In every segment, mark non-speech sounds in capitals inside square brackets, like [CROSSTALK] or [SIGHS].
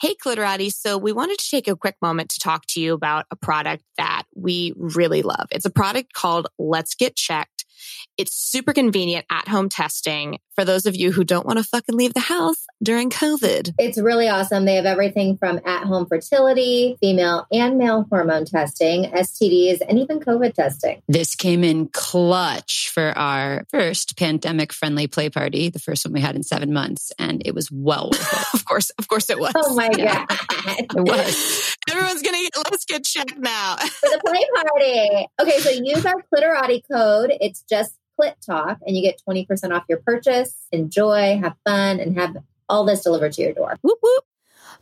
Hey, Clitorati. So we wanted to take a quick moment to talk to you about a product that we really love. It's a product called Let's Get Checked. It's super convenient at home testing for those of you who don't want to fucking leave the house during COVID. It's really awesome. They have everything from at home fertility, female and male hormone testing, STDs, and even COVID testing. This came in clutch for our first pandemic friendly play party, the first one we had in seven months, and it was well worth it. [LAUGHS] of course, of course it was. Oh my [LAUGHS] Yeah. God. It was. Everyone's gonna get let's get checked now. For the play party. Okay, so use our Clitorati code. It's just Clit Talk, and you get 20% off your purchase. Enjoy, have fun, and have all this delivered to your door. whoop whoop.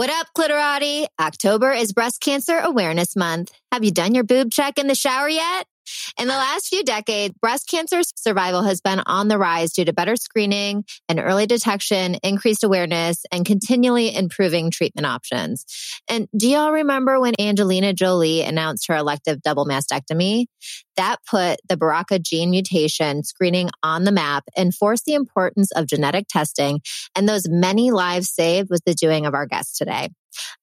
What up, Clitorati? October is Breast Cancer Awareness Month. Have you done your boob check in the shower yet? In the last few decades, breast cancer survival has been on the rise due to better screening and early detection, increased awareness, and continually improving treatment options. And do y'all remember when Angelina Jolie announced her elective double mastectomy? That put the BRCA gene mutation screening on the map and forced the importance of genetic testing and those many lives saved was the doing of our guest today.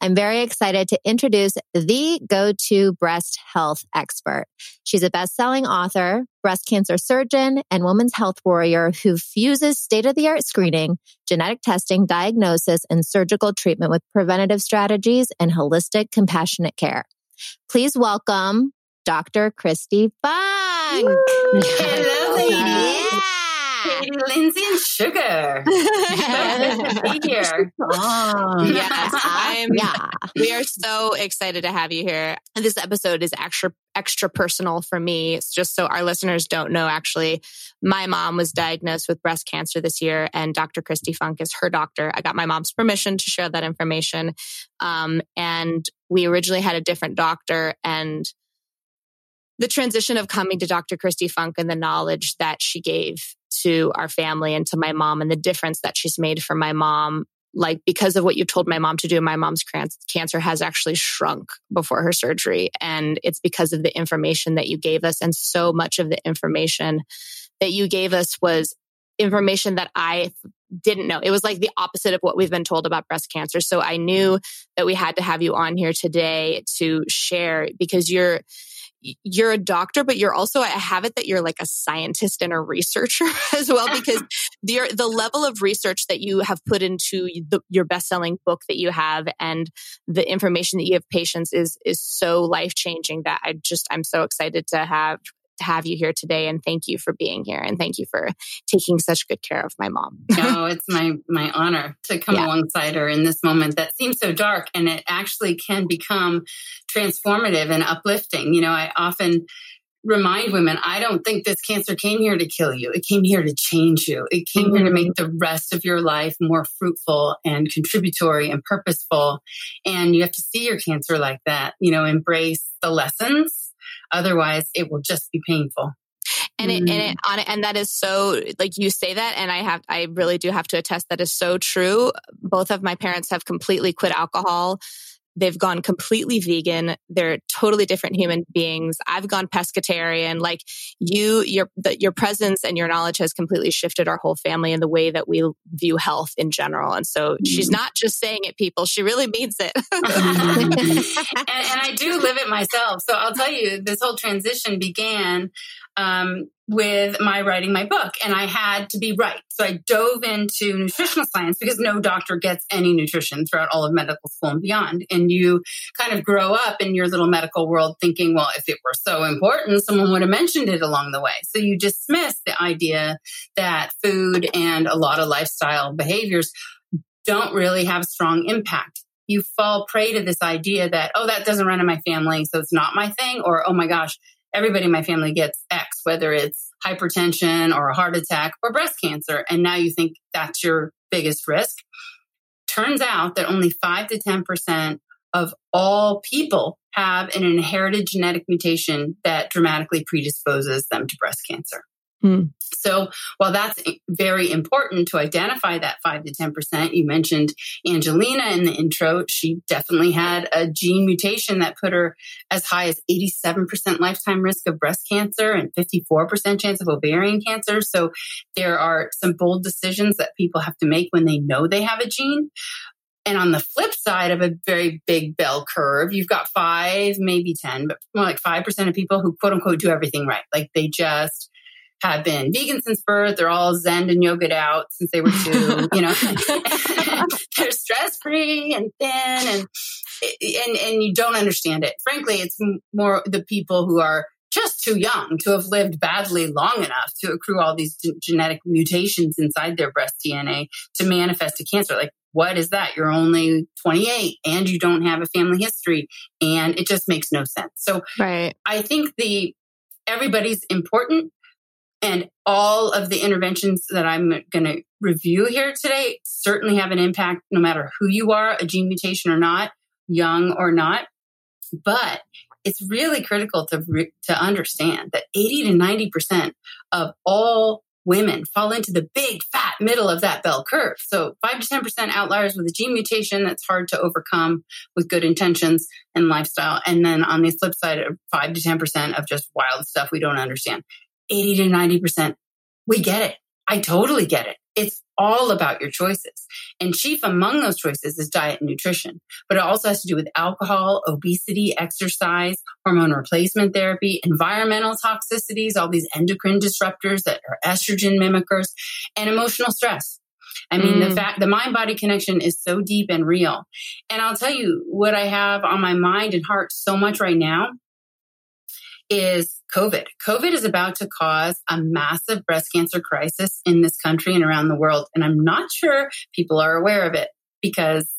I'm very excited to introduce the go-to breast health expert. She's a best-selling author, breast cancer surgeon, and women's health warrior who fuses state-of-the-art screening, genetic testing, diagnosis, and surgical treatment with preventative strategies and holistic compassionate care. Please welcome Dr. Kristi Funk. Hello, ladies. Katie, Lindsay, and Sugar. Be [LAUGHS] here. yes, I'm Yeah. we are so excited to have you here. And this episode is extra extra personal for me. It's just so our listeners don't know actually my mom was diagnosed with breast cancer this year and Dr. Kristi Funk is her doctor. I got my mom's permission to share that information. Um, and we originally had a different doctor and the transition of coming to Dr. Kristi Funk and the knowledge that she gave to our family and to my mom and the difference that she's made for my mom like because of what you told my mom to do my mom's cancer has actually shrunk before her surgery and it's because of the information that you gave us and so much of the information that you gave us was information that I didn't know. It was like the opposite of what we've been told about breast cancer. So I knew that we had to have you on here today to share because you're you're a doctor, but you're also, I have it that you're like a scientist and a researcher [LAUGHS] as well, because [LAUGHS] the, the level of research that you have put into the, your best-selling book that you have and the information that you have patients is, is so life-changing that I just, I'm so excited to have, to have you here today. And thank you for being here. And thank you for taking such good care of my mom. [LAUGHS] no, it's my my honor to come Yeah. alongside her in this moment that seems so dark, and it actually can become transformative and uplifting. You know, I often remind women I don't think this cancer came here to kill you. It came here to change you. It came here to mm-hmm. make the rest of your life more fruitful and contributory and purposeful. And you have to see your cancer like that, you know, embrace the lessons. Otherwise, it will just be painful. and it, and it mm. on it and that is so like you say that and i have i really do have to attest that is so true. Both of my parents have completely quit alcohol they've gone completely vegan. They're totally different human beings. I've gone pescatarian. Like you your the, your presence and your knowledge has completely shifted our whole family in the way that we view health in general. And so she's not just saying it people. She really means it. [LAUGHS] [LAUGHS] And, and I do live it myself. So I'll tell you, this whole transition began um, with my writing my book, and I had to be right. So I dove into nutritional science because no doctor gets any nutrition throughout all of medical school and beyond. And you kind of grow up in your little medical world thinking, well, if it were so important, someone would have mentioned it along the way. So you dismiss the idea that food and a lot of lifestyle behaviors don't really have strong impact you fall prey to this idea that, oh, that doesn't run in my family, so it's not my thing, or oh my gosh, everybody in my family gets X, whether it's hypertension or a heart attack or breast cancer. And now you think that's your biggest risk. Turns out that only 5 to 10% of all people have an inherited genetic mutation that dramatically predisposes them to breast cancer. Hmm. So while that's very important to identify that 5 to 10%, you mentioned Angelina in the intro. She definitely had a gene mutation that put her as high as 87% lifetime risk of breast cancer and 54% chance of ovarian cancer. So there are some bold decisions that people have to make when they know they have a gene. And on the flip side of a very big bell curve, you've got five, maybe 10, but more like 5% of people who quote unquote do everything right. Like they just have been vegan since birth. They're all zen and yogaed out since they were two, [LAUGHS] you know, [LAUGHS] they're stress free and thin and, and, and you don't understand it. Frankly, it's more the people who are just too young to have lived badly long enough to accrue all these genetic mutations inside their breast DNA to manifest a cancer. Like what is that? You're only 28 and you don't have a family history. And it just makes no sense. So right. I think the everybody's important and all of the interventions that I'm going to review here today certainly have an impact no matter who you are, a gene mutation or not, young or not. But it's really critical to, to understand that 80 to 90% of all women fall into the big fat middle of that bell curve. So 5 to 10% outliers with a gene mutation that's hard to overcome with good intentions and lifestyle. And then on the flip side, 5 to 10% of just wild stuff we don't understand. 80 to 90%, we get it. I totally get it. It's all about your choices. And chief among those choices is diet and nutrition, but it also has to do with alcohol, obesity, exercise, hormone replacement therapy, environmental toxicities, all these endocrine disruptors that are estrogen mimickers, and emotional stress. I mean, mm. the fact, the mind body connection is so deep and real. And I'll tell you what I have on my mind and heart so much right now is COVID. COVID is about to cause a massive breast cancer crisis in this country and around the world. And I'm not sure people are aware of it because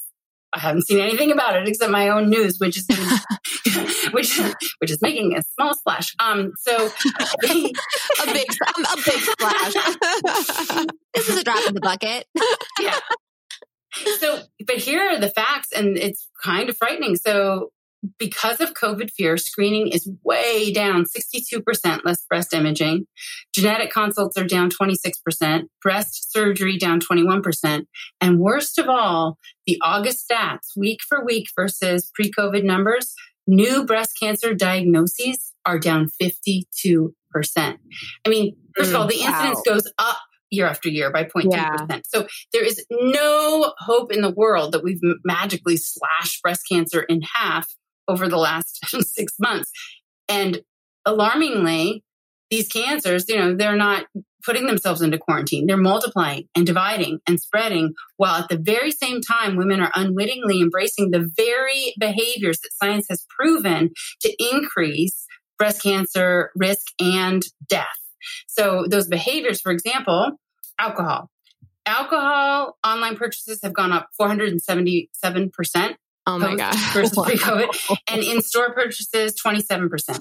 I haven't seen anything about it except my own news, which is [LAUGHS] which which is making a small splash. Um, so [LAUGHS] a big a big splash. [LAUGHS] this is a drop in the bucket. yeah. So, but here are the facts, and it's kind of frightening. So, because of COVID fear, screening is way down 62% less breast imaging. Genetic consults are down 26%, breast surgery down 21%. And worst of all, the August stats, week for week versus pre COVID numbers, new breast cancer diagnoses are down 52%. I mean, first mm, of all, the incidence goes up year after year by 0.2%. Yeah. So there is no hope in the world that we've magically slashed breast cancer in half over the last [LAUGHS] six months. And alarmingly, these cancers, you know, they're not putting themselves into quarantine. They're multiplying and dividing and spreading while at the very same time, women are unwittingly embracing the very behaviors that science has proven to increase breast cancer risk and death. So those behaviors, for example, alcohol. Alcohol online purchases have gone up 477% Oh my gosh. Versus [LAUGHS] wow. pre-COVID. And in-store purchases, 27%.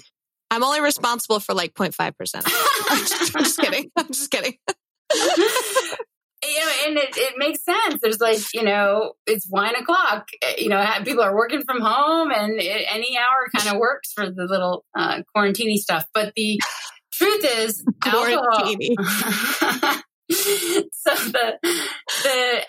I'm only responsible for like 0.5%. [LAUGHS] I'm, just, I'm just kidding. I'm just kidding. [LAUGHS] you know, and it, it makes sense. There's like, you know, it's wine o'clock. You know, people are working from home and it, any hour kind of works for the little uh, quarantini stuff. But the truth is, alcohol, so the the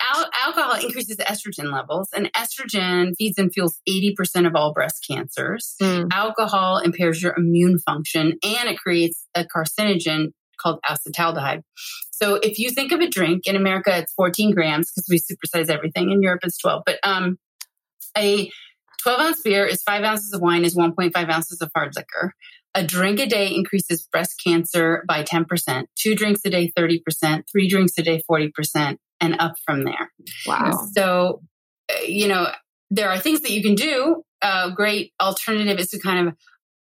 alcohol increases estrogen levels, and estrogen feeds and fuels eighty percent of all breast cancers. Mm. Alcohol impairs your immune function, and it creates a carcinogen called acetaldehyde. So if you think of a drink in America, it's fourteen grams because we supersize everything. In Europe, it's twelve. But um, a 12 ounce beer is five ounces of wine is 1.5 ounces of hard liquor. A drink a day increases breast cancer by 10%, two drinks a day, 30%, three drinks a day, 40%, and up from there. Wow. So, uh, you know, there are things that you can do. A great alternative is to kind of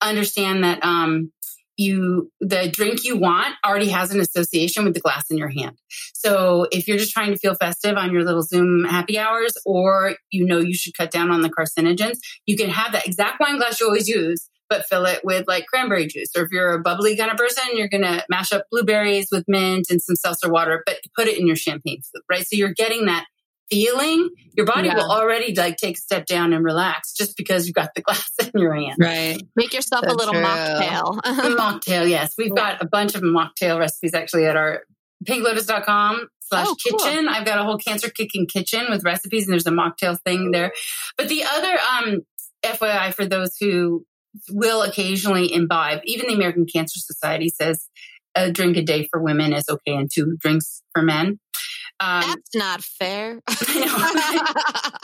understand that um, you the drink you want already has an association with the glass in your hand. So if you're just trying to feel festive on your little Zoom happy hours, or you know you should cut down on the carcinogens, you can have that exact wine glass you always use, but fill it with like cranberry juice. Or if you're a bubbly kind of person, you're going to mash up blueberries with mint and some seltzer water, but put it in your champagne soup, right? So you're getting that feeling, your body Yeah. will already like take a step down and relax just because you've got the [LAUGHS] glass in your hand. Right. Make yourself So a little true. mocktail. [LAUGHS] mocktail, yes. We've got a bunch of mocktail recipes actually at our pinklotus.com slash Oh, cool. kitchen. I've got a whole cancer kicking kitchen with recipes and there's a mocktail thing there. But the other um FYI for those who will occasionally imbibe, even the American Cancer Society says a drink a day for women is okay and two drinks for men. Um, That's not fair. [LAUGHS] [LAUGHS]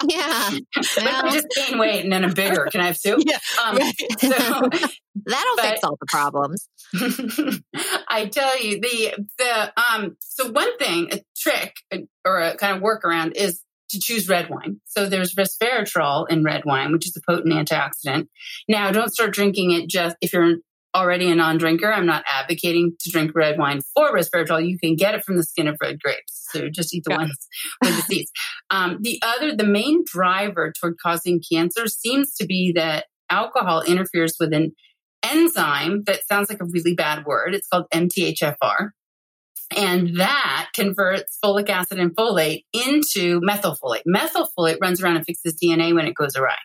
Yeah. [LAUGHS] but I Well, just gain weight and then I'm bigger. Can I have two? Yeah, Um, right. so that'll But- fix all the problems. I tell you the the um so one thing a trick uh, or a kind of workaround is to choose red wine. So there's resveratrol in red wine, which is a potent antioxidant. Now, don't start drinking it just if you're already a non-drinker. I'm not advocating to drink red wine for resveratrol. You can get it from the skin of red grapes. So just eat the Yeah. ones with the seeds. [LAUGHS] Um, the other, the main driver toward causing cancer seems to be that alcohol interferes with an enzyme that sounds like a really bad word. It's called MTHFR. And that converts folic acid and folate into methylfolate. Methylfolate runs around and fixes DNA when it goes awry.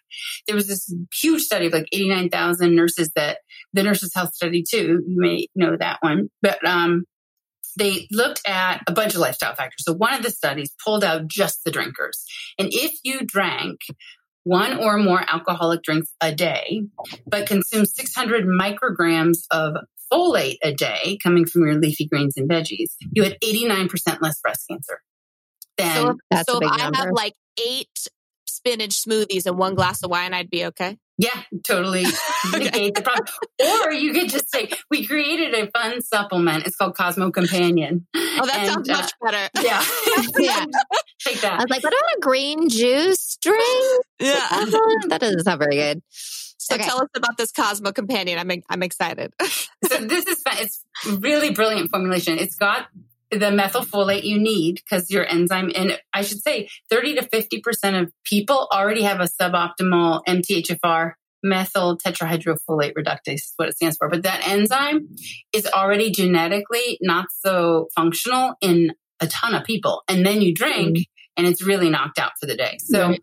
There was this huge study of like 89,000 nurses that the Nurses Health Study too. You may know that one, but um, they looked at a bunch of lifestyle factors. So one of the studies pulled out just the drinkers. And if you drank one or more alcoholic drinks a day, but consumed 600 micrograms of folate a day coming from your leafy greens and veggies, you had 89% less breast cancer. Then so if, so if big I have like eight spinach smoothies and one glass of wine, I'd be okay. Yeah, totally [LAUGHS] negate the problem. Or you could just say, we created a fun supplement. It's called Cosmo Companion. Oh, that And, sounds uh, much better. Yeah. [LAUGHS] Yeah. [LAUGHS] Take that. I was like, what about a green juice drink? Yeah. that doesn't sound very good. So Okay. tell us about this Cosmo Companion. I'm I'm excited. [LAUGHS] So this is. It's really brilliant formulation. It's got the methylfolate you need because your enzyme, and I should say 30 to 50% of people already have a suboptimal MTHFR methyl tetrahydrofolate reductase is what it stands for. But that enzyme is already genetically not so functional in a ton of people. And then you drink mm-hmm. and it's really knocked out for the day. So Right.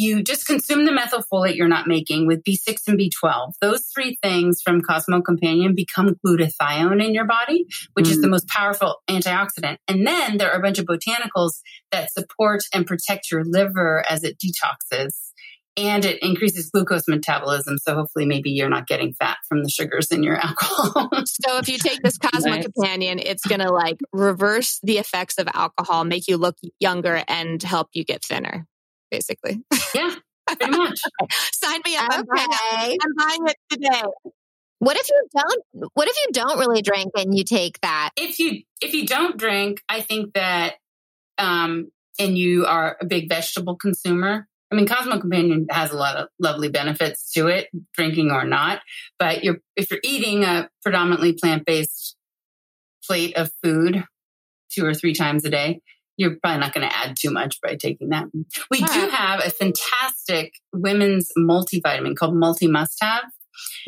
You just consume the methylfolate you're not making with B6 and B12. Those three things from Cosmo Companion become glutathione in your body, which is the mm. most powerful antioxidant. And then there are a bunch of botanicals that support and protect your liver as it detoxes. And it increases glucose metabolism. So hopefully, maybe you're not getting fat from the sugars in your [LAUGHS] alcohol. so if you take this Cosmo Nice. Companion, it's gonna like reverse the effects of alcohol, make you look younger, and help you get thinner. Basically, yeah, pretty much. [LAUGHS] sign me up. I'm, buying it. Okay. I'm buying it today. What if you don't? What if you don't really drink and you take that? if you if you don't drink, I think that um and you are a big vegetable consumer. I mean, Cosmo Companion has a lot of lovely benefits to it, drinking or not. But you're if you're eating a predominantly plant based plate of food two or three times a day, you're probably not going to add too much by taking that. We do have a fantastic women's multivitamin called Multi Must Have.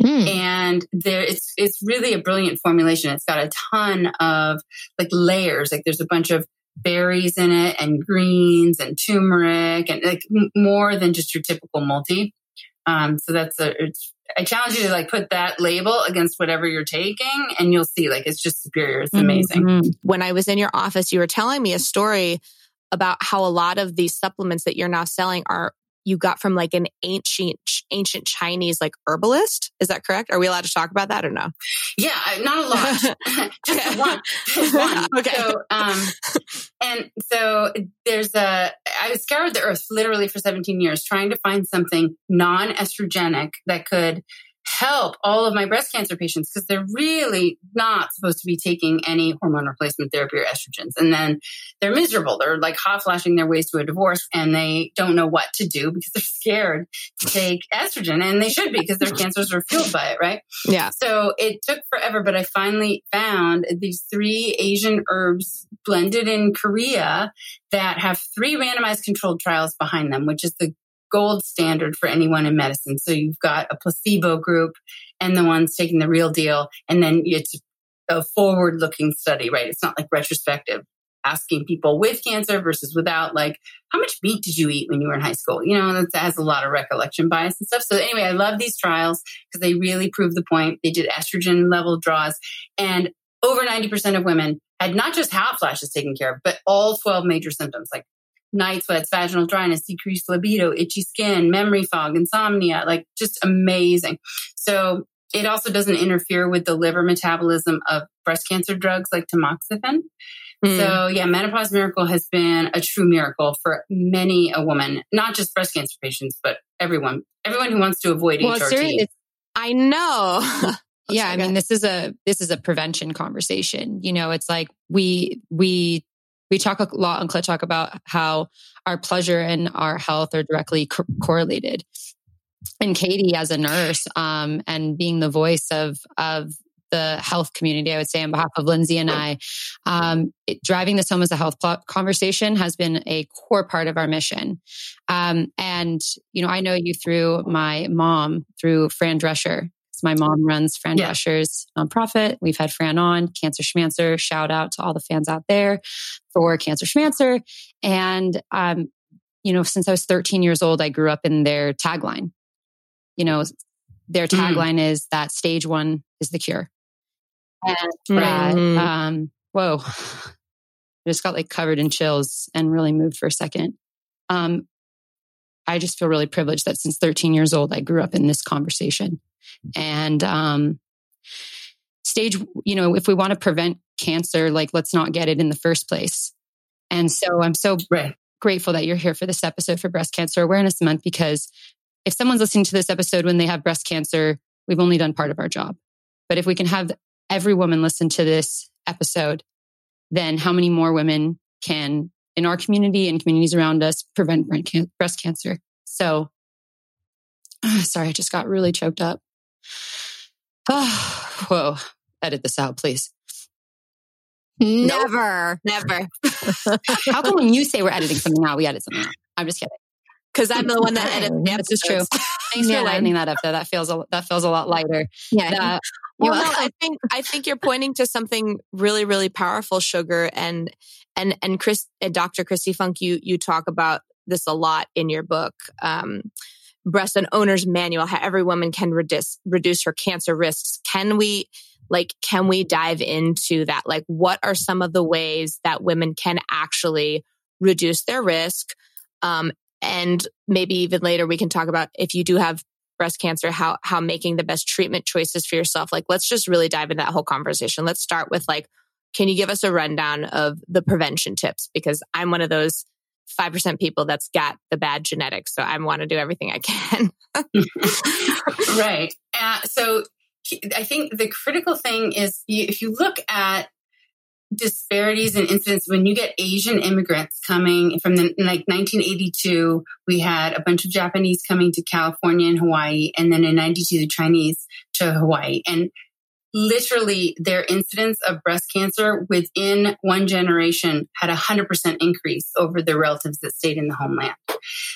Hmm. and there it's it's really a brilliant formulation. It's got a ton of like layers. Like there's a bunch of berries in it and greens and turmeric and like m- more than just your typical multi. Um so that's a it's i challenge you to like put that label against whatever you're taking and you'll see like it's just superior it's amazing Mhm. When I was in your office, you were telling me a story about how a lot of these supplements that you're now selling are you got from like an ancient ancient Chinese like herbalist. Is that correct? Are we allowed to talk about that or no? Yeah, not a lot. [LAUGHS] [LAUGHS] Just Okay. one. Just one. [LAUGHS] Okay. So, um, and so there's a, I scoured the earth literally for 17 years trying to find something non estrogenic that could help all of my breast cancer patients because they're really not supposed to be taking any hormone replacement therapy or estrogens. And then they're miserable. They're like hot flashing their ways to a divorce and they don't know what to do because they're scared to take estrogen and they should be because their cancers are fueled by it, right? Yeah. So it took forever, but I finally found these three Asian herbs blended in Korea that have three randomized controlled trials behind them, which is the gold standard for anyone in medicine. So you've got a placebo group and the ones taking the real deal. And then it's a forward looking study, right? It's not like retrospective. asking people with cancer versus without, like, how much meat did you eat when you were in high school? You know, that has a lot of recollection bias and stuff. So anyway, I love these trials because they really prove the point. They did estrogen level draws and over 90% of women had not just hot flashes taken care of, but all 12 major symptoms like night sweats, vaginal dryness, decreased libido, itchy skin, memory fog, insomnia, like just amazing. So it also doesn't interfere with the liver metabolism of breast cancer drugs like tamoxifen. Mm. So yeah, menopause miracle has been a true miracle for many a woman, not just breast cancer patients, but everyone, everyone who wants to avoid well, HRT. I know. [LAUGHS] yeah, I mean, this is a this is a prevention conversation. You know, it's like we we we talk a lot on Clit Talk about how our pleasure and our health are directly co- correlated. And Katie, as a nurse, um, and being the voice of of the health community, I would say on behalf of Lindsay and I, um, it, driving this home as a health conversation has been a core part of our mission. Um, and you know, I know you through my mom, through Fran Drescher, my mom runs Fran yeah. Drescher's nonprofit. We've had Fran on, Cancer Schmancer. Shout out to all the fans out there for Cancer Schmancer. And, um, you know, since I was 13 years old, I grew up in their tagline. You know, their mm. tagline mm. is that stage one is the cure. And that, mm. um, whoa, I [LAUGHS] just got like covered in chills and really moved for a second. Um, I just feel really privileged that since 13 years old, I grew up in this conversation. And um, stage, you know, if we want to prevent cancer, like let's not get it in the first place. And so I'm so right. grateful that you're here for this episode for Breast Cancer Awareness Month because if someone's listening to this episode when they have breast cancer, we've only done part of our job. But if we can have every woman listen to this episode, then how many more women can in our community and communities around us prevent breast cancer? So, [SIGHS] sorry, I just got really choked up. Oh, [SIGHS] whoa. Edit this out, please. Never, nope. never. [LAUGHS] How come when you say we're editing something out, we edit something out? I'm just kidding. Because I'm the one that [LAUGHS] edits. Yeah, this is true. Thanks yeah. for lightening that up, though. That feels a, that feels a lot lighter. Yeah. well, no, [LAUGHS] I think I think you're pointing to something really, really powerful, sugar, and and and Chris, and Dr. Kristi Funk. You you talk about this a lot in your book. Um, breast and owner's manual, how every woman can reduce, reduce her cancer risks. Can we, like, can we dive into that? Like, what are some of the ways that women can actually reduce their risk? Um, and maybe even later we can talk about if you do have breast cancer, how, how making the best treatment choices for yourself. Like, let's just really dive into that whole conversation. Let's start with like, can you give us a rundown of the prevention tips? Because I'm one of those 5% people that's got the bad genetics. So I want to do everything I can. [LAUGHS] right. Uh, so I think the critical thing is you, if you look at disparities in incidents when you get Asian immigrants coming from the like 1982, we had a bunch of Japanese coming to California and Hawaii, and then in 92, the Chinese to Hawaii. And literally their incidence of breast cancer within one generation had a 100% increase over the relatives that stayed in the homeland.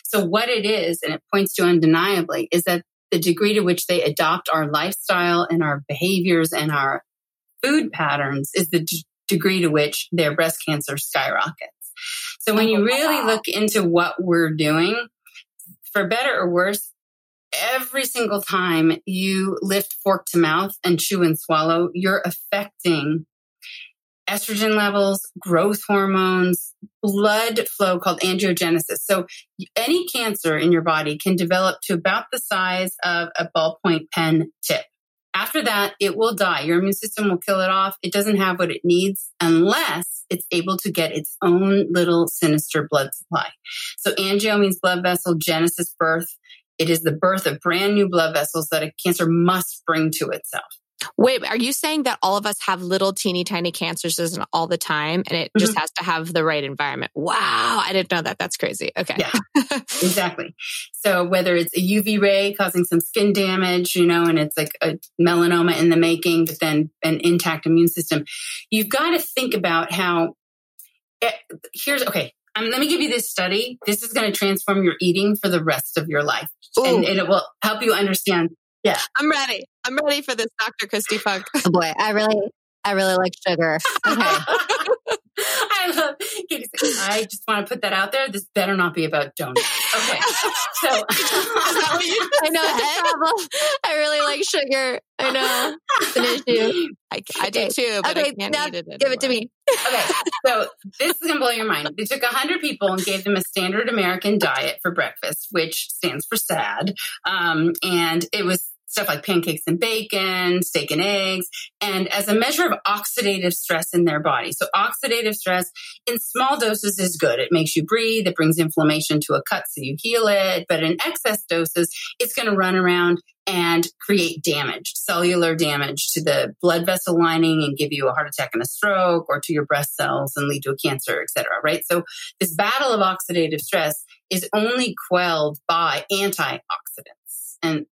So what it is, and it points to undeniably, is that the degree to which they adopt our lifestyle and our behaviors and our food patterns is the d- degree to which their breast cancer skyrockets. So when you oh, really look into what we're doing, for better or worse, every single time you lift fork to mouth and chew and swallow, you're affecting estrogen levels, growth hormones, blood flow called angiogenesis. So any cancer in your body can develop to about the size of a ballpoint pen tip. After that, it will die. Your immune system will kill it off. It doesn't have what it needs unless it's able to get its own little sinister blood supply. So angio means blood vessel, genesis, birth. It is the birth of brand new blood vessels that a cancer must bring to itself. Wait, are you saying that all of us have little teeny tiny cancers all the time and it mm-hmm. just has to have the right environment? Wow, I didn't know that. That's crazy. Okay. Yeah, [LAUGHS] exactly. So whether it's a UV ray causing some skin damage, you know, and it's like a melanoma in the making, but then an intact immune system, you've got to think about how. It, eh, here's okay um, let me give you this study. This is going to transform your eating for the rest of your life. And, and, it will help you understand. Yeah. I'm ready. I'm ready for this, Dr. Kristi Funk. Oh boy. I really, I really like sugar. Okay. [LAUGHS] [LAUGHS] I love I just want to put that out there. This better not be about donuts. Okay. So [LAUGHS] I know it's a problem. I really like sugar. I know. It's an issue. I, I do too, but okay, I can't now eat it give it to me. okay, so this is gonna blow your mind. They took hundred people and gave them a standard American diet for breakfast, which stands for SAD, um, and it was stuff like pancakes and bacon, steak and eggs, and as a measure of oxidative stress in their body. So oxidative stress in small doses is good. It makes you breathe. It brings inflammation to a cut so you heal it. But in excess doses, it's going to run around and create damage, cellular damage to the blood vessel lining and give you a heart attack and a stroke or to your breast cells and lead to a cancer, et cetera, right? So this battle of oxidative stress is only quelled by antioxidants. And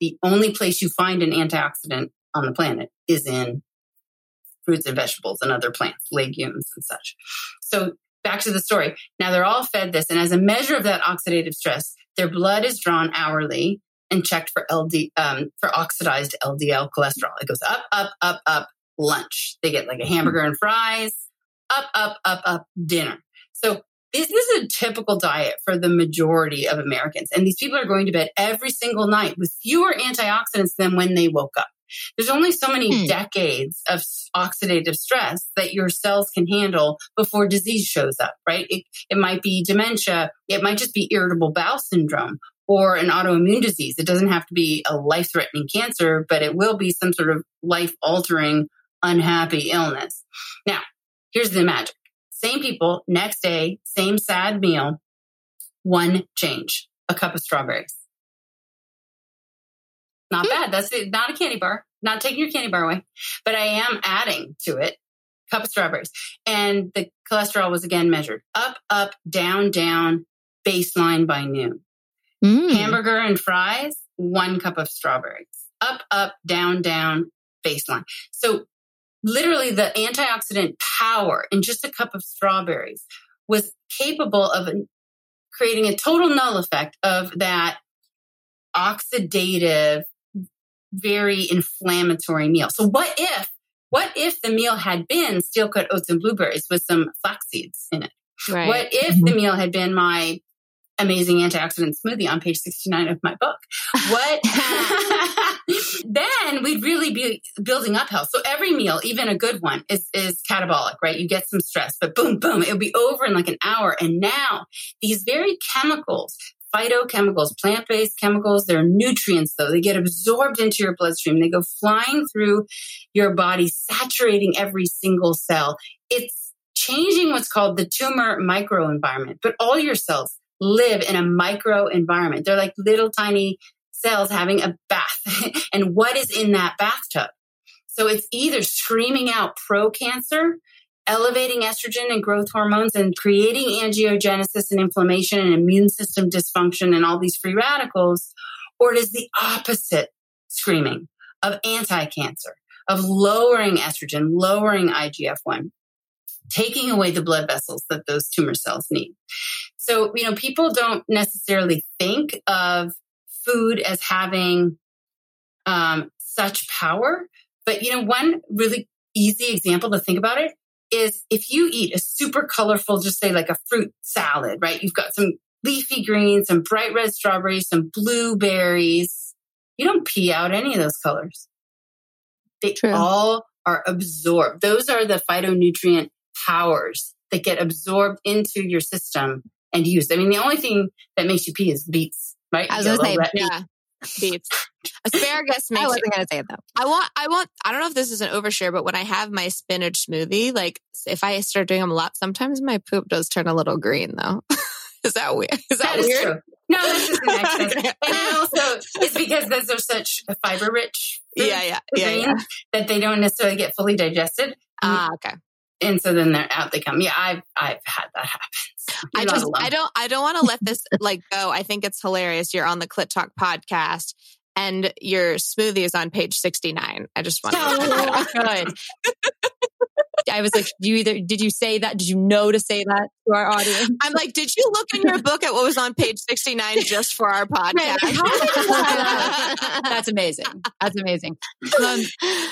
the only place you find an antioxidant on the planet is in fruits and vegetables and other plants, legumes and such. So back to the story. Now they're all fed this. And as a measure of that oxidative stress, their blood is drawn hourly and checked for LD, um, for oxidized LDL cholesterol. It goes up, up, up, up, lunch. They get like a hamburger and fries, up, up, up, up, dinner. So this is a typical diet for the majority of Americans. And these people are going to bed every single night with fewer antioxidants than when they woke up. There's only so many Hmm. decades of oxidative stress that your cells can handle before disease shows up, right? It, it might be dementia. It might just be irritable bowel syndrome or an autoimmune disease. It doesn't have to be a life threatening cancer, but it will be some sort of life altering, unhappy illness. Now, here's the magic. Same people, next day, same sad meal, one change, a cup of strawberries. Not bad. That's it. Not a candy bar. Not taking your candy bar away, but I am adding to it cup of strawberries. And the cholesterol was again measured up, up, down, down, baseline by noon. Mm. Hamburger and fries, one cup of strawberries. Up, up, down, down, baseline. So literally the antioxidant power in just a cup of strawberries was capable of creating a total null effect of that oxidative, very inflammatory meal. So what if, what if the meal had been steel cut oats and blueberries with some flax seeds in it? Right. What if mm-hmm. the meal had been my amazing antioxidant smoothie on page 69 of my book? What? [LAUGHS] then we'd really be building up health. So every meal, even a good one, is, is catabolic, right? You get some stress, but boom, boom, it'll be over in like an hour. And now these very chemicals, phytochemicals, plant based chemicals, they're nutrients though. They get absorbed into your bloodstream. They go flying through your body, saturating every single cell. It's changing what's called the tumor microenvironment, but all your cells live in a micro environment. They're like little tiny cells having a bath. [LAUGHS] and what is in that bathtub? So it's either screaming out pro cancer, elevating estrogen and growth hormones and creating angiogenesis and inflammation and immune system dysfunction and all these free radicals, or it is the opposite screaming of anti-cancer, of lowering estrogen, lowering IGF-1, taking away the blood vessels that those tumor cells need. So, you know, people don't necessarily think of food as having um, such power. But, you know, one really easy example to think about it is if you eat a super colorful, just say like a fruit salad, right? You've got some leafy greens, some bright red strawberries, some blueberries. You don't pee out any of those colors. They True. all are absorbed. Those are the phytonutrient powers that get absorbed into your system and used. I mean, the only thing that makes you pee is beets, right? I was say, little red beet. Yeah. Beets. Asparagus [LAUGHS] I makes you, wasn't going to say it though. I want, I want, I don't know if this is an overshare, but when I have my spinach smoothie, like if I start doing them a lot, sometimes my poop does turn a little green though. [LAUGHS] is that weird? Is that, That is weird? true. No, that's just an. [LAUGHS] Okay. And also, it's because those are such fiber rich Yeah, yeah, yeah, yeah. that they don't necessarily get fully digested. Ah, okay. And so then they're out they come. Yeah, I've I've had that happen. [LAUGHS] So I just, alone. I don't, I don't want to let this like go. I think it's hilarious. You're on the Clit Talk podcast and your smoothie is on page 69. I just want to Oh, good. I was like, you either did you say that? Did you know to say that to our audience? I'm like, did you look in your book at what was on page 69 just for our podcast? [LAUGHS] That's amazing. That's amazing. Um,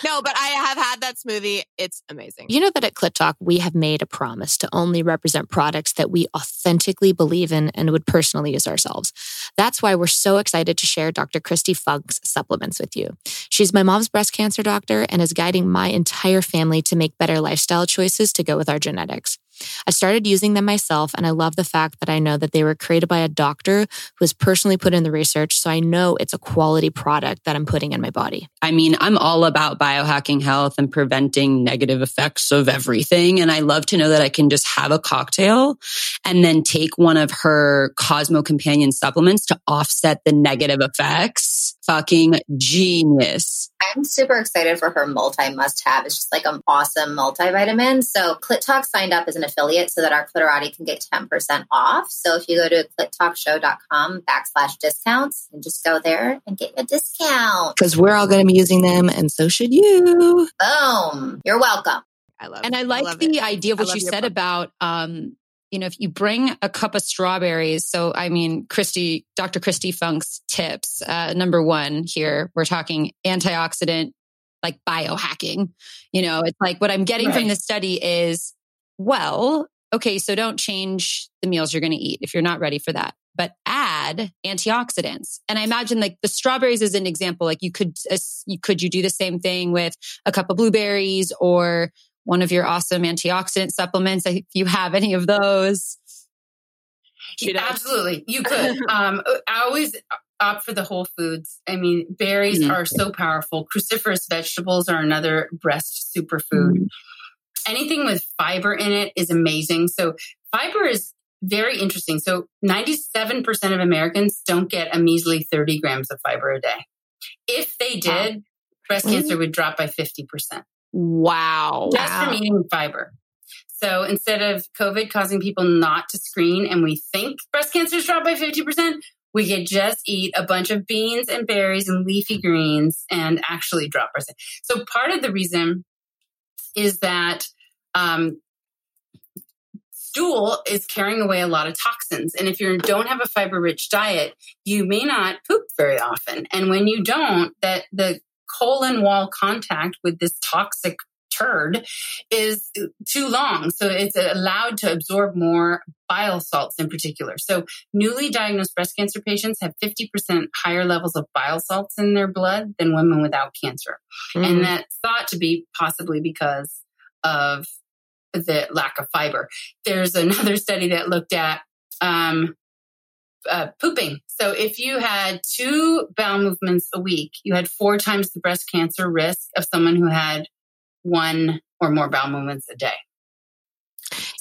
no, but I have had that smoothie. It's amazing. You know that at Clit Talk, we have made a promise to only represent products that we authentically believe in and would personally use ourselves. That's why we're so excited to share Dr. Kristi Funk's supplements with you. She's my mom's breast cancer doctor and is guiding my entire family to make better lifestyle choices to go with our genetics. I started using them myself, and I love the fact that I know that they were created by a doctor who has personally put in the research. So I know it's a quality product that I'm putting in my body. I mean, I'm all about biohacking health and preventing negative effects of everything. And I love to know that I can just have a cocktail and then take one of her Cosmo Companion supplements to offset the negative effects. Fucking genius. I'm super excited for her multi must have. It's just like an awesome multivitamin. So Clit Talk signed up as an affiliate so that our Clitorati can get 10% off. So if you go to clittalkshow.com backslash discounts and just go there and get a discount. Because we're all going to be using them and so should you. Boom. You're welcome. I love And I like I the it. idea of what you said book. about um, you know, if you bring a cup of strawberries, so I mean, Kristi, Dr. Kristi Funk's tips, uh, number one here, we're talking antioxidant, like biohacking. You know, it's like what I'm getting right. from the study is, well, okay, so don't change the meals you're going to eat if you're not ready for that, but add antioxidants. And I imagine like the strawberries is an example. Like you could, uh, you could you do the same thing with a cup of blueberries or one of your awesome antioxidant supplements if you have any of those. Absolutely. You [LAUGHS] could. um, I always opt for the whole foods. I mean, berries mm-hmm. are so powerful. Cruciferous vegetables are another breast superfood. Mm-hmm. Anything with fiber in it is amazing. So fiber is very interesting. So 97% of Americans don't get a measly 30 grams of fiber a day. If they did, wow. breast cancer mm-hmm. would drop by 50%. Wow. Just wow. from eating fiber. So instead of COVID causing people not to screen and we think breast cancer is dropped by 50%, we could just eat a bunch of beans and berries and leafy greens and actually drop breast. So part of the reason is that um, stool is carrying away a lot of toxins. And if you don't have a fiber rich diet, you may not poop very often. And when you don't, that the colon wall contact with this toxic turd is too long. So it's allowed to absorb more bile salts in particular. So newly diagnosed breast cancer patients have 50% higher levels of bile salts in their blood than women without cancer. Mm. And that's thought to be possibly because of the lack of fiber. There's [LAUGHS] another study that looked at um, uh, pooping. So if you had two bowel movements a week, you had four times the breast cancer risk of someone who had one or more bowel movements a day.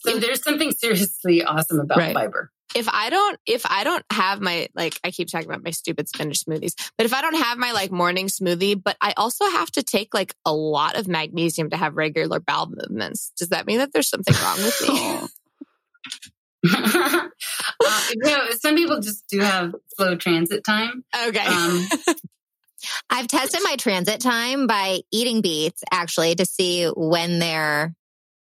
So there's something seriously awesome about right. fiber. If I don't, if I don't have my, like, I keep talking about my stupid spinach smoothies, but if I don't have my like morning smoothie, but I also have to take like a lot of magnesium to have regular bowel movements, does that mean that there's something wrong with me? [LAUGHS] [LAUGHS] uh, you know, some people just do have slow transit time. Okay. Um, [LAUGHS] I've tested my transit time by eating beets actually to see when they're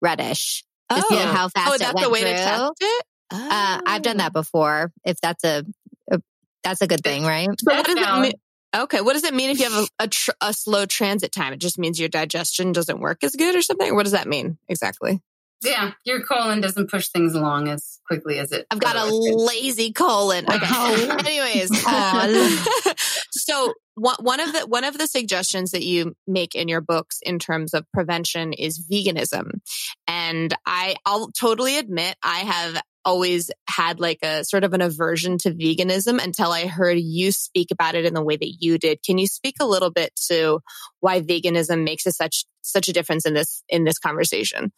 reddish. To oh. see how fast oh, that's the way through. to test it. Oh. Uh, I've done that before. If that's a, a that's a good thing, right? So what does it mean? Okay, what does it mean if you have a, a, tr- a slow transit time? It just means your digestion doesn't work as good, or something. what does that mean exactly? Yeah, your colon doesn't push things along as quickly as it. I've got a lazy colon. Okay. [LAUGHS] Anyways, [LAUGHS] so one, one of the one of the suggestions that you make in your books in terms of prevention is veganism, and I I'll totally admit I have always had like a sort of an aversion to veganism until I heard you speak about it in the way that you did. Can you speak a little bit to why veganism makes a such such a difference in this in this conversation?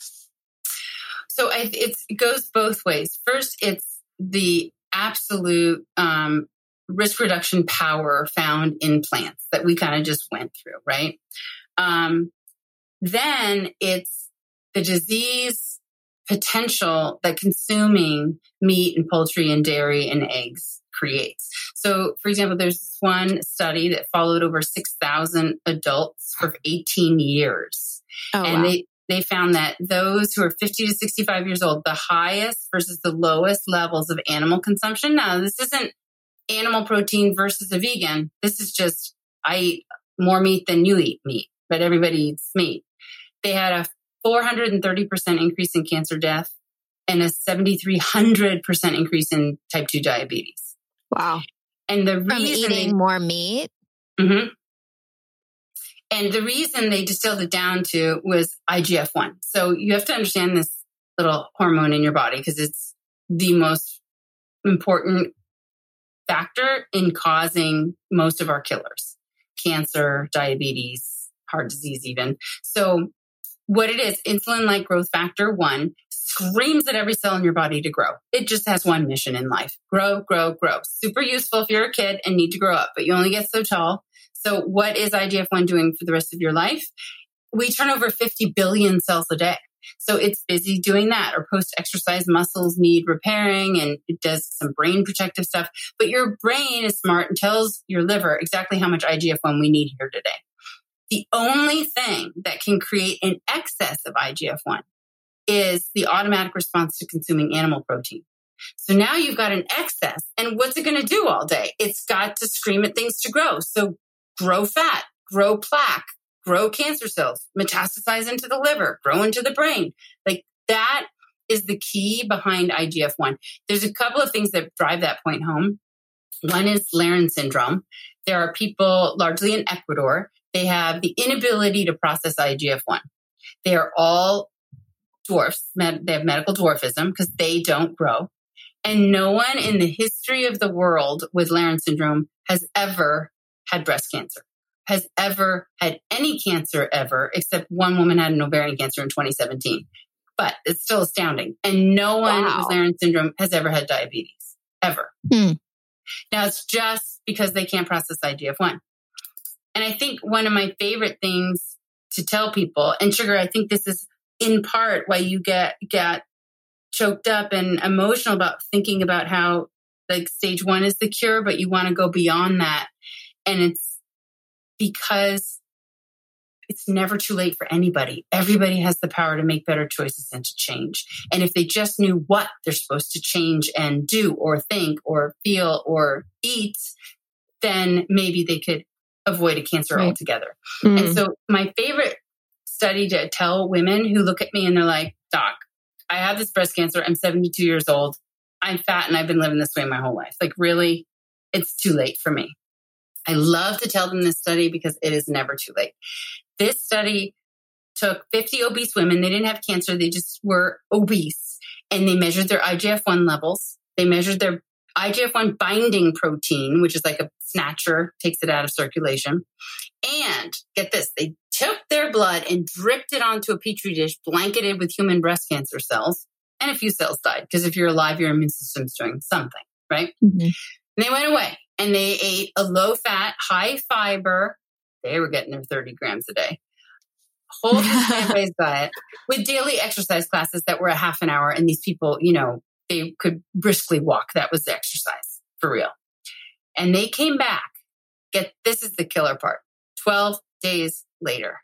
So I, it goes both ways. First, it's the absolute um, risk reduction power found in plants that we kind of just went through, right? Um, then it's the disease potential that consuming meat and poultry and dairy and eggs creates. So, for example, there's one study that followed over 6,000 adults for 18 years. Oh, and wow. they they found that those who are 50 to 65 years old, the highest versus the lowest levels of animal consumption. Now, this isn't animal protein versus a vegan. This is just, I eat more meat than you eat meat, but everybody eats meat. They had a 430% increase in cancer death and a 7,300% increase in type 2 diabetes. Wow. And the From reason eating more meat. Mhm. And the reason they distilled it down to was IGF 1. So you have to understand this little hormone in your body because it's the most important factor in causing most of our killers cancer, diabetes, heart disease, even. So, what it is, insulin like growth factor 1 screams at every cell in your body to grow. It just has one mission in life grow, grow, grow. Super useful if you're a kid and need to grow up, but you only get so tall. So, what is IGF 1 doing for the rest of your life? We turn over 50 billion cells a day. So, it's busy doing that. Or post exercise muscles need repairing and it does some brain protective stuff. But your brain is smart and tells your liver exactly how much IGF 1 we need here today. The only thing that can create an excess of IGF 1 is the automatic response to consuming animal protein. So now you've got an excess. And what's it going to do all day? It's got to scream at things to grow. So grow fat, grow plaque, grow cancer cells, metastasize into the liver, grow into the brain. Like that is the key behind IGF 1. There's a couple of things that drive that point home. One is Laron syndrome. There are people largely in Ecuador. They have the inability to process IGF 1. They are all dwarfs. Med- they have medical dwarfism because they don't grow. And no one in the history of the world with Laron syndrome has ever had breast cancer, has ever had any cancer ever, except one woman had an ovarian cancer in 2017. But it's still astounding. And no one Wow. with Laron syndrome has ever had diabetes, ever. Hmm. Now it's just because they can't process IGF 1. And I think one of my favorite things to tell people, and sugar, I think this is in part why you get get choked up and emotional about thinking about how like stage one is the cure, but you want to go beyond that. And it's because it's never too late for anybody. Everybody has the power to make better choices and to change. And if they just knew what they're supposed to change and do or think or feel or eat, then maybe they could avoid a cancer Right. altogether. Mm. And so my favorite study to tell women who look at me and they're like, Doc, I have this breast cancer. I'm 72 years old. I'm fat and I've been living this way my whole life. Like, really, it's too late for me. I love to tell them this study because it is never too late. This study took 50 obese women. They didn't have cancer, they just were obese. And they measured their IGF 1 levels. They measured their IGF 1 binding protein, which is like a snatcher, takes it out of circulation. And get this, they took their blood and dripped it onto a petri dish blanketed with human breast cancer cells. And a few cells died because if you're alive, your immune system's doing something, right? Mhm. And they went away and they ate a low fat, high fiber. They were getting their 30 grams a day. Whole [LAUGHS] plant based diet with daily exercise classes that were a half an hour. And these people, you know, they could briskly walk. That was the exercise for real. And they came back. Get this is the killer part 12 days later.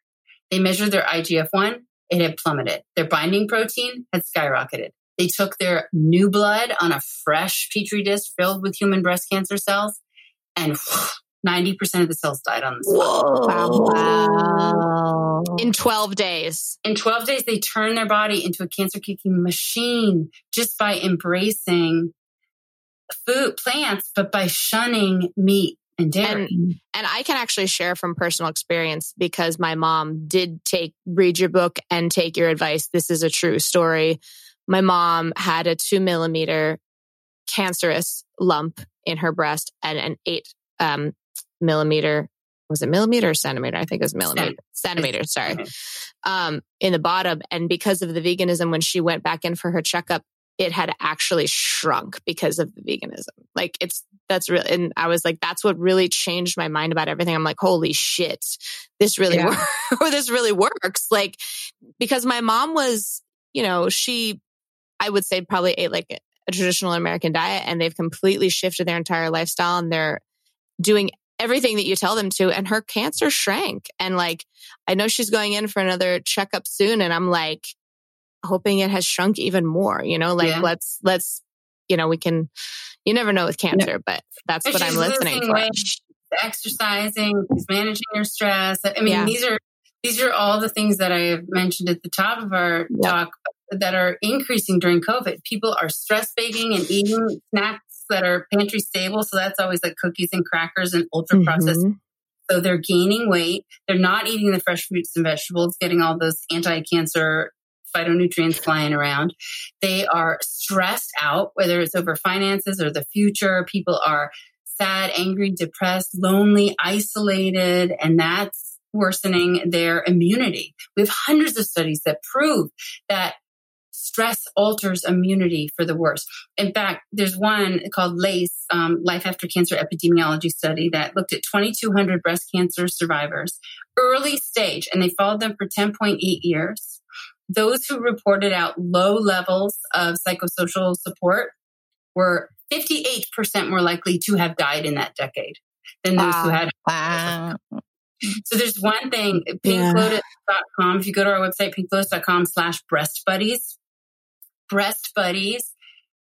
They measured their IGF 1, it had plummeted. Their binding protein had skyrocketed. They took their new blood on a fresh petri dish filled with human breast cancer cells, and [SIGHS] 90% of the cells died on the spot. Wow. In 12 days. In 12 days, they turn their body into a cancer kicking machine just by embracing food, plants, but by shunning meat and dairy. And I can actually share from personal experience because my mom did take, read your book and take your advice. This is a true story. My mom had a two millimeter cancerous lump in her breast and an eight um, millimeter, was it millimeter or centimeter? I think it was millimeter, centimeter, sorry, um, in the bottom. And because of the veganism, when she went back in for her checkup, it had actually shrunk because of the veganism. Like it's that's really, and I was like, that's what really changed my mind about everything. I'm like, holy shit, this really Yeah. works. [LAUGHS] this really works. Like because my mom was, you know, she, I would say probably ate like a traditional American diet, and they've completely shifted their entire lifestyle, and they're doing everything that you tell them to. And her cancer shrank. And like, I know she's going in for another checkup soon. And I'm like, hoping it has shrunk even more, you know, like yeah. let's, let's, you know, we can, you never know with cancer, but that's what I'm listening for. Weight, exercising, managing your stress. I mean, yeah. these are, these are all the things that I have mentioned at the top of our talk that are increasing during COVID. People are stress baking and eating snacks that are pantry stable. So that's always like cookies and crackers and ultra processed. Mm-hmm. So they're gaining weight. They're not eating the fresh fruits and vegetables, getting all those anti cancer phytonutrients flying around. They are stressed out, whether it's over finances or the future. People are sad, angry, depressed, lonely, isolated, and that's worsening their immunity. We have hundreds of studies that prove that stress alters immunity for the worse. In fact, there's one called LACE, um, Life After Cancer Epidemiology Study, that looked at 2,200 breast cancer survivors, early stage, and they followed them for 10.8 years. Those who reported out low levels of psychosocial support were 58% more likely to have died in that decade than those wow. who had. Wow. So there's one thing, pinklotus.com. If you go to our website, pinklotus.com slash breast buddies, breast buddies,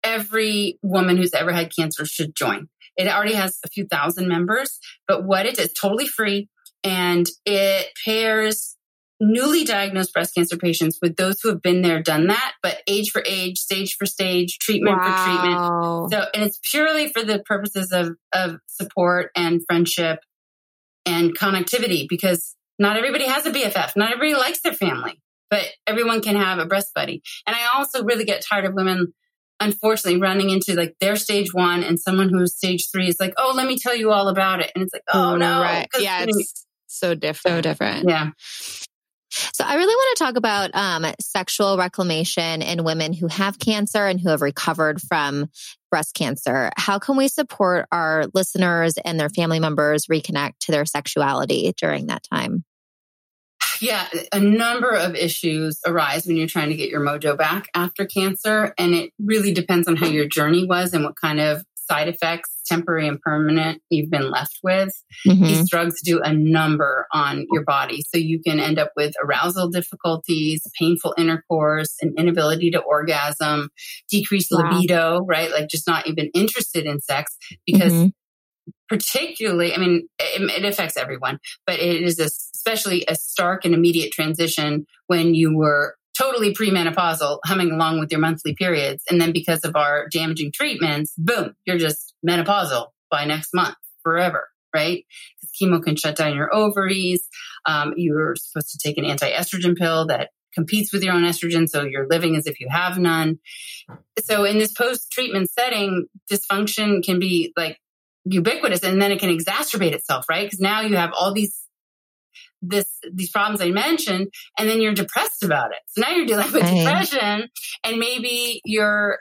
every woman who's ever had cancer should join. It already has a few thousand members, but what it is totally free and it pairs newly diagnosed breast cancer patients with those who have been there, done that, but age for age, stage for stage, treatment wow. for treatment. So, and it's purely for the purposes of, of support and friendship and connectivity because not everybody has a BFF. Not everybody likes their family, but everyone can have a breast buddy. And I also really get tired of women unfortunately running into like their stage one and someone who's stage three is like, oh, let me tell you all about it. And it's like, oh no. Right. Yeah. It's so different. So different. Yeah. So I really want to talk about um, sexual reclamation in women who have cancer and who have recovered from breast cancer. How can we support our listeners and their family members reconnect to their sexuality during that time? Yeah, a number of issues arise when you're trying to get your mojo back after cancer. And it really depends on how your journey was and what kind of side effects, temporary and permanent, you've been left with. Mm-hmm. These drugs do a number on your body. So you can end up with arousal difficulties, painful intercourse, an inability to orgasm, decreased wow. libido, right? Like just not even interested in sex because mm-hmm. Particularly, I mean, it, it affects everyone, but it is especially a stark and immediate transition when you were totally premenopausal, humming along with your monthly periods. And then because of our damaging treatments, boom, you're just menopausal by next month forever, right? Because chemo can shut down your ovaries. Um, you're supposed to take an anti estrogen pill that competes with your own estrogen. So you're living as if you have none. So in this post treatment setting, dysfunction can be like ubiquitous and then it can exacerbate itself, right? Because now you have all these this these problems I mentioned, and then you're depressed about it. So now you're dealing with right. depression, and maybe you're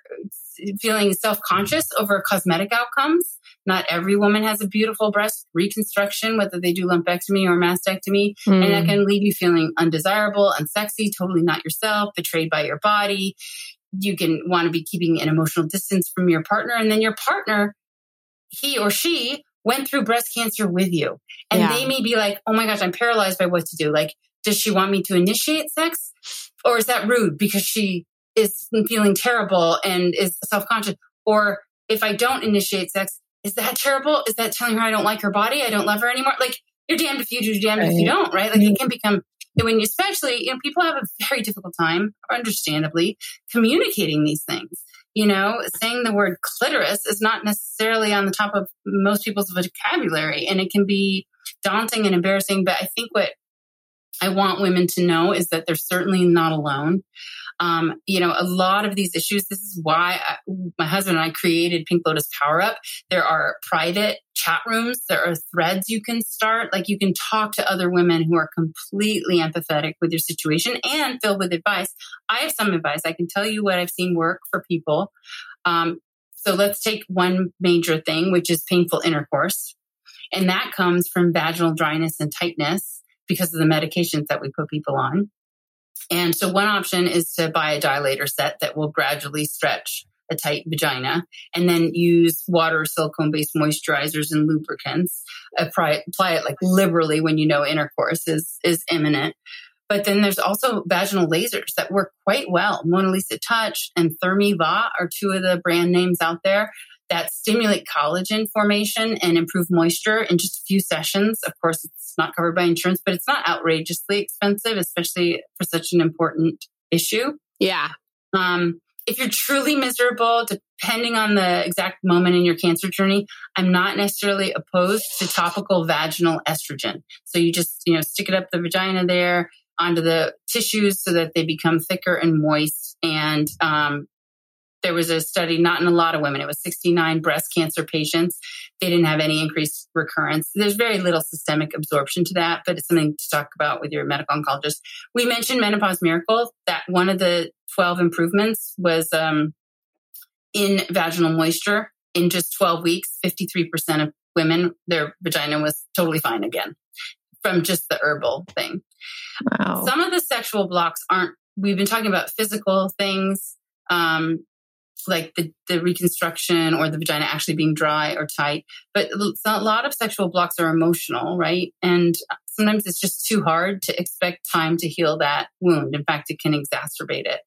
feeling self conscious over cosmetic outcomes. Not every woman has a beautiful breast reconstruction, whether they do lumpectomy or mastectomy, mm. and that hmm. can leave you feeling undesirable, unsexy, totally not yourself, betrayed by your body. You can want to be keeping an emotional distance from your partner, and then your partner, he or she went through breast cancer with you. And yeah. they may be like, oh my gosh, I'm paralyzed by what to do. Like, does she want me to initiate sex? Or is that rude because she is feeling terrible and is self conscious? Or if I don't initiate sex, is that terrible? Is that telling her I don't like her body? I don't love her anymore? Like, you're damned if you do, damned right. if you don't, right? Like, it mm-hmm. can become when you especially, you know, people have a very difficult time, understandably, communicating these things. You know, saying the word clitoris is not necessarily on the top of most people's vocabulary and it can be daunting and embarrassing. But I think what I want women to know is that they're certainly not alone. Um, you know, a lot of these issues, this is why I, my husband and I created Pink Lotus Power Up. There are private chat rooms, there are threads you can start. Like you can talk to other women who are completely empathetic with your situation and filled with advice. I have some advice. I can tell you what I've seen work for people. Um, so let's take one major thing, which is painful intercourse. And that comes from vaginal dryness and tightness because of the medications that we put people on. And so one option is to buy a dilator set that will gradually stretch a tight vagina, and then use water, silicone based moisturizers and lubricants. Apply, apply it like liberally when you know intercourse is, is imminent. But then there's also vaginal lasers that work quite well. Mona Lisa Touch and Thermiva are two of the brand names out there that stimulate collagen formation and improve moisture in just a few sessions. Of course, it's not covered by insurance, but it's not outrageously expensive, especially for such an important issue. Yeah. Um, if you're truly miserable, depending on the exact moment in your cancer journey, I'm not necessarily opposed to topical vaginal estrogen. So you just, you know, stick it up the vagina there onto the tissues so that they become thicker and moist and um, there was a study, not in a lot of women, it was 69 breast cancer patients. They didn't have any increased recurrence. There's very little systemic absorption to that, but it's something to talk about with your medical oncologist. We mentioned Menopause Miracle, that one of the 12 improvements was um, in vaginal moisture. In just 12 weeks, 53% of women, their vagina was totally fine again from just the herbal thing. Wow. Some of the sexual blocks aren't, we've been talking about physical things. Um, like the, the reconstruction or the vagina actually being dry or tight. But a lot of sexual blocks are emotional, right? And uh, sometimes it's just too hard to expect time to heal that wound. In fact, it can exacerbate it.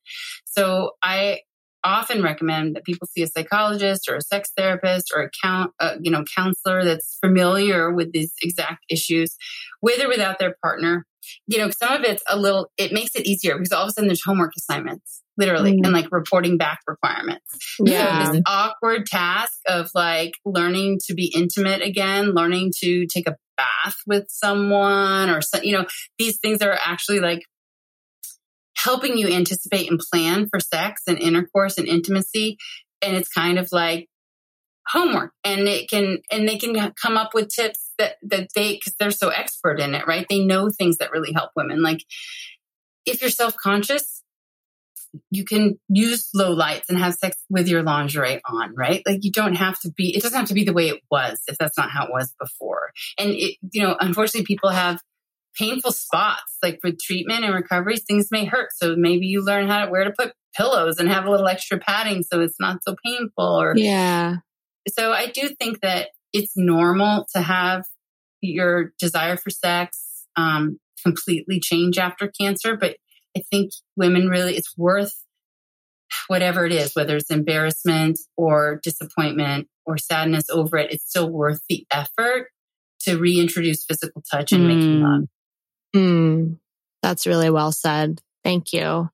So I often recommend that people see a psychologist or a sex therapist or a count, uh, you know, counselor that's familiar with these exact issues, with or without their partner. You know, some of it's a little, it makes it easier because all of a sudden there's homework assignments literally, mm. and like reporting back requirements. Yeah. So this awkward task of like learning to be intimate again, learning to take a bath with someone or, so, you know, these things are actually like helping you anticipate and plan for sex and intercourse and intimacy. And it's kind of like homework and it can, and they can come up with tips that, that they, cause they're so expert in it, right? They know things that really help women. Like if you're self conscious, you can use low lights and have sex with your lingerie on, right? Like you don't have to be, it doesn't have to be the way it was if that's not how it was before. And it, you know, unfortunately people have painful spots like for treatment and recovery, things may hurt. So maybe you learn how to where to put pillows and have a little extra padding so it's not so painful or yeah. So I do think that it's normal to have your desire for sex um, completely change after cancer, but I think women really, it's worth whatever it is, whether it's embarrassment or disappointment or sadness over it, it's still worth the effort to reintroduce physical touch and mm. making love. Mm. That's really well said. Thank you.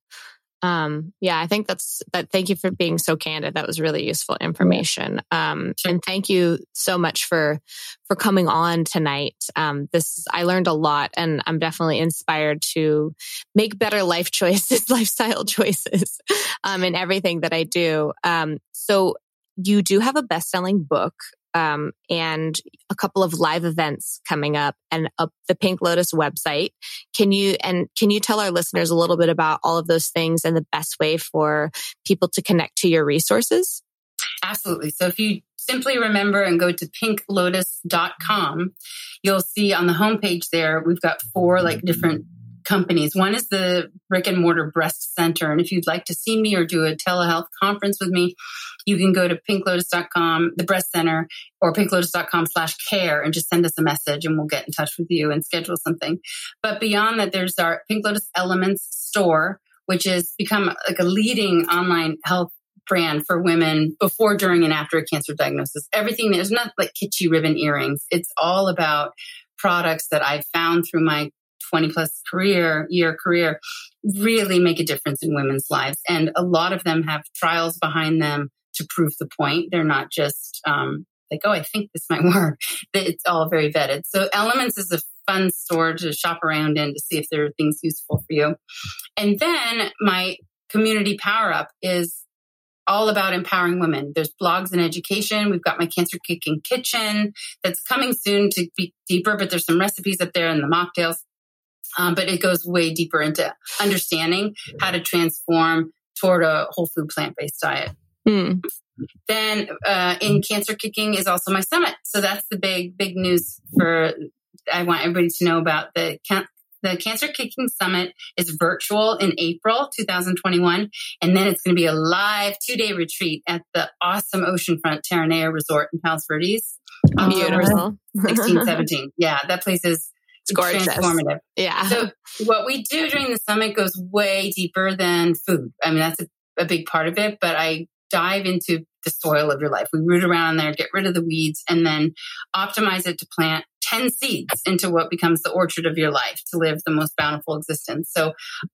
Um yeah i think that's that thank you for being so candid. That was really useful information. Um and thank you so much for for coming on tonight. Um this i learned a lot and i'm definitely inspired to make better life [LAUGHS] choices lifestyle choices [LAUGHS] um in everything that i do. Um so you do have a best-selling book um, and a couple of live events coming up and up the Pink Lotus website. Can you and can you tell our listeners a little bit about all of those things and the best way for people to connect to your resources? Absolutely. So if you simply remember and go to pinklotus.com, you'll see on the homepage there, we've got four like different companies. One is the brick and mortar breast center. And if you'd like to see me or do a telehealth conference with me, you can go to pinklotus.com, the breast center, or pinklotus.com slash care and just send us a message and we'll get in touch with you and schedule something. But beyond that, there's our Pink Lotus Elements store, which has become like a leading online health brand for women before, during, and after a cancer diagnosis. Everything there's not like kitschy ribbon earrings. It's all about products that I've found through my 20 plus career year career really make a difference in women's lives and a lot of them have trials behind them to prove the point they're not just um, like oh i think this might [LAUGHS] work it's all very vetted so elements is a fun store to shop around in to see if there are things useful for you and then my community power up is all about empowering women. There's blogs and education. We've got my cancer kicking kitchen that's coming soon to be deeper, but there's some recipes up there and the mocktails. Um, but it goes way deeper into understanding how to transform toward a whole food plant based diet. Mm. Then uh, in cancer kicking is also my summit. So that's the big, big news for I want everybody to know about the The Cancer Kicking Summit is virtual in April 2021. And then it's going to be a live two day retreat at the awesome oceanfront Terranea Resort in Palos Verdes. Beautiful. 16, [LAUGHS] 17. Yeah, that place is It's gorgeous. transformative. Yeah. So [LAUGHS] what we do during the summit goes way deeper than food. I mean, that's a, a big part of it, but I dive into the soil of your life. We root around there, get rid of the weeds, and then optimize it to plant 10 seeds into what becomes the orchard of your life to live the most bountiful existence. So,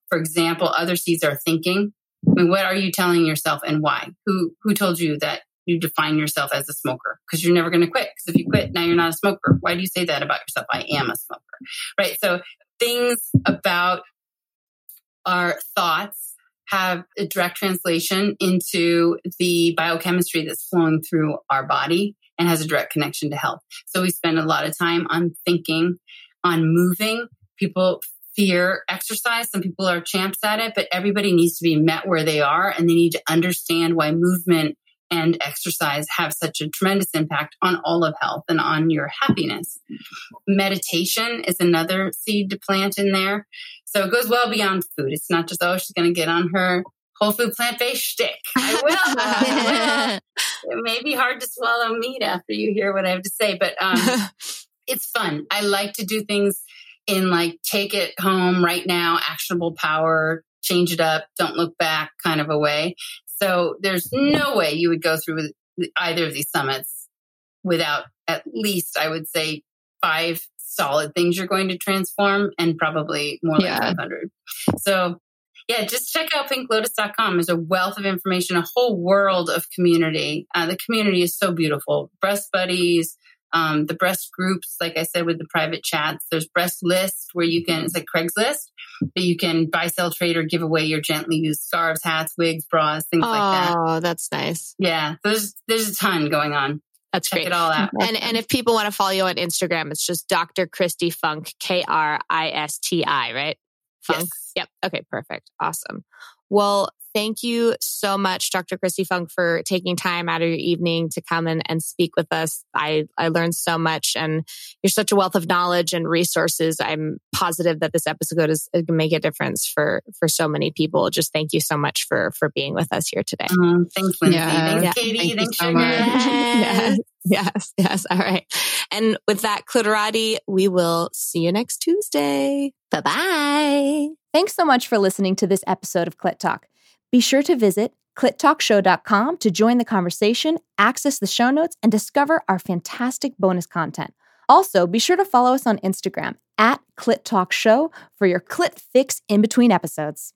for example, other seeds are thinking. I mean, what are you telling yourself and why? Who who told you that you define yourself as a smoker? Because you're never going to quit. Because if you quit, now you're not a smoker. Why do you say that about yourself? I am a smoker. Right. So things about our thoughts have a direct translation into the biochemistry that's flowing through our body and has a direct connection to health. So we spend a lot of time on thinking, on moving. People fear exercise. Some people are champs at it, but everybody needs to be met where they are and they need to understand why movement and exercise have such a tremendous impact on all of health and on your happiness. Meditation is another seed to plant in there. So it goes well beyond food. It's not just, oh, she's going to get on her whole food plant based shtick. I will. I will. [LAUGHS] It may be hard to swallow meat after you hear what I have to say, but um, [LAUGHS] it's fun. I like to do things in like take it home right now, actionable power, change it up, don't look back kind of a way. So there's no way you would go through with either of these summits without at least, I would say, five solid things you're going to transform and probably more like Yeah. 500. So yeah, just check out pinklotus.com. There's a wealth of information, a whole world of community. Uh, the community is so beautiful. Breast buddies, um, the breast groups, like I said, with the private chats. There's breast list where you can, it's like Craigslist, but you can buy, sell, trade, or give away your gently used scarves, hats, wigs, bras, things like that. oh, that's nice. Yeah, there's there's a ton going on. That's Check great. it all out. And and if people want to follow you on Instagram, it's just Dr. Kristi Funk, K R I S T I, right? Funk. Yes. Yep. Okay, perfect. Awesome. Well, thank you so much, Dr. Kristi Funk, for taking time out of your evening to come and, and speak with us. I, I learned so much and you're such a wealth of knowledge and resources. I'm positive that this episode is, is going to make a difference for, for so many people. Just thank you so much for, for being with us here today. Um, thanks, Lindsay. Yeah. Thanks, Yeah. Katie. Thank you thanks, so Sugar. much. yes, [LAUGHS] yes, yes. All right. And with that, Clitorati, we will see you next Tuesday. Bye bye. Thanks so much for listening to this episode of Clit Talk. Be sure to visit clittalkshow.com to join the conversation, access the show notes, and discover our fantastic bonus content. Also, be sure to follow us on Instagram at Clit Talk Show for your clit fix in between episodes.